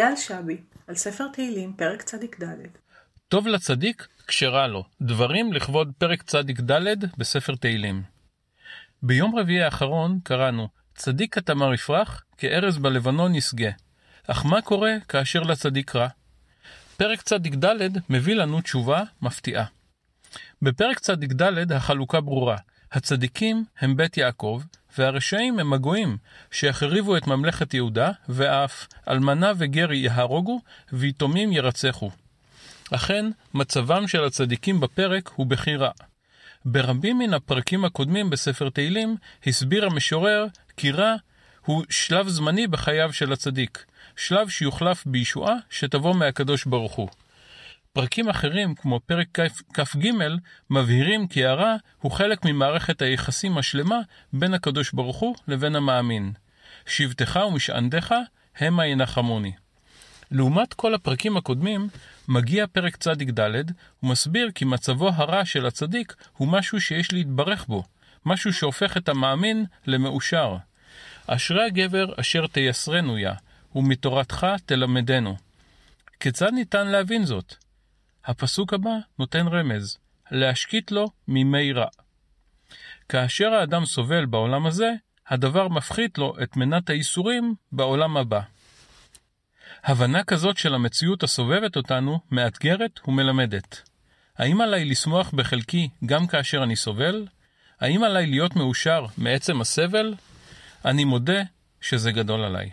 אייל שבי, על ספר תהילים, פרק צ"ד. טוב לצדיק כשרה לו, דברים לכבוד פרק צ"ד בספר תהילים. ביום רביעי האחרון קראנו, צדיק כתמר יפרח, כארז בלבנון ישגה. אך מה קורה כאשר לצדיק רע? פרק צ"ד מביא לנו תשובה מפתיעה. בפרק צ"ד החלוקה ברורה, הצדיקים הם בית יעקב, והרשעים הם הגויים, שיחריבו את ממלכת יהודה, ואף אלמנה וגר יהרוגו, ויתומים ירצחו. אכן, מצבם של הצדיקים בפרק הוא בכי רע. ברבים מן הפרקים הקודמים בספר תהילים, הסביר המשורר כי רע הוא שלב זמני בחייו של הצדיק, שלב שיוחלף בישועה שתבוא מהקדוש ברוך הוא. פרקים אחרים, כמו פרק כ"ג, מבהירים כי הרע הוא חלק ממערכת היחסים השלמה בין הקדוש ברוך הוא לבין המאמין. שבטך ומשענתך המה ינחמוני. לעומת כל הפרקים הקודמים, מגיע פרק צ"ד ומסביר כי מצבו הרע של הצדיק הוא משהו שיש להתברך בו, משהו שהופך את המאמין למאושר. אשרי הגבר אשר תייסרנו יה, ומתורתך תלמדנו. כיצד ניתן להבין זאת? הפסוק הבא נותן רמז, להשקיט לו ממי רע. כאשר האדם סובל בעולם הזה, הדבר מפחית לו את מנת הייסורים בעולם הבא. הבנה כזאת של המציאות הסובבת אותנו מאתגרת ומלמדת. האם עליי לשמוח בחלקי גם כאשר אני סובל? האם עליי להיות מאושר מעצם הסבל? אני מודה שזה גדול עליי.